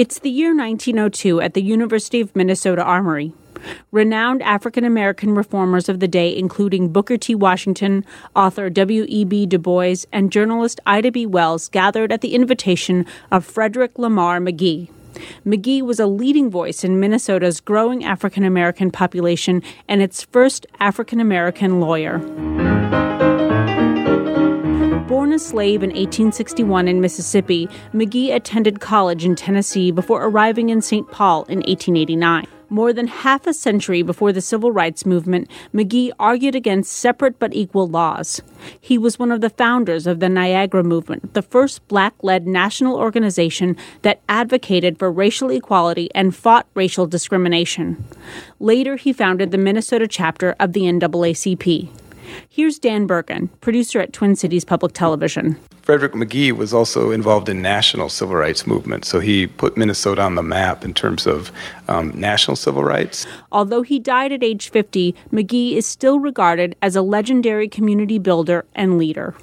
It's the year 1902 at the University of Minnesota Armory. Renowned African American reformers of the day, including Booker T. Washington, author W.E.B. Du Bois, and journalist Ida B. Wells, gathered at the invitation of Frederick Lamar McGhee. McGhee was a leading voice in Minnesota's growing African American population and its first African American lawyer. Born a slave in 1861 in Mississippi, McGhee attended college in Tennessee before arriving in St. Paul in 1889. More than half a century before the civil rights movement, McGhee argued against separate but equal laws. He was one of the founders of the Niagara Movement, the first black led national organization that advocated for racial equality and fought racial discrimination. Later, he founded the Minnesota chapter of the NAACP. Here's Dan Bergen, producer at Twin Cities Public Television. Frederick McGhee was also involved in national civil rights movement, so he put Minnesota on the map in terms of um, national civil rights. Although he died at age 50, McGhee is still regarded as a legendary community builder and leader.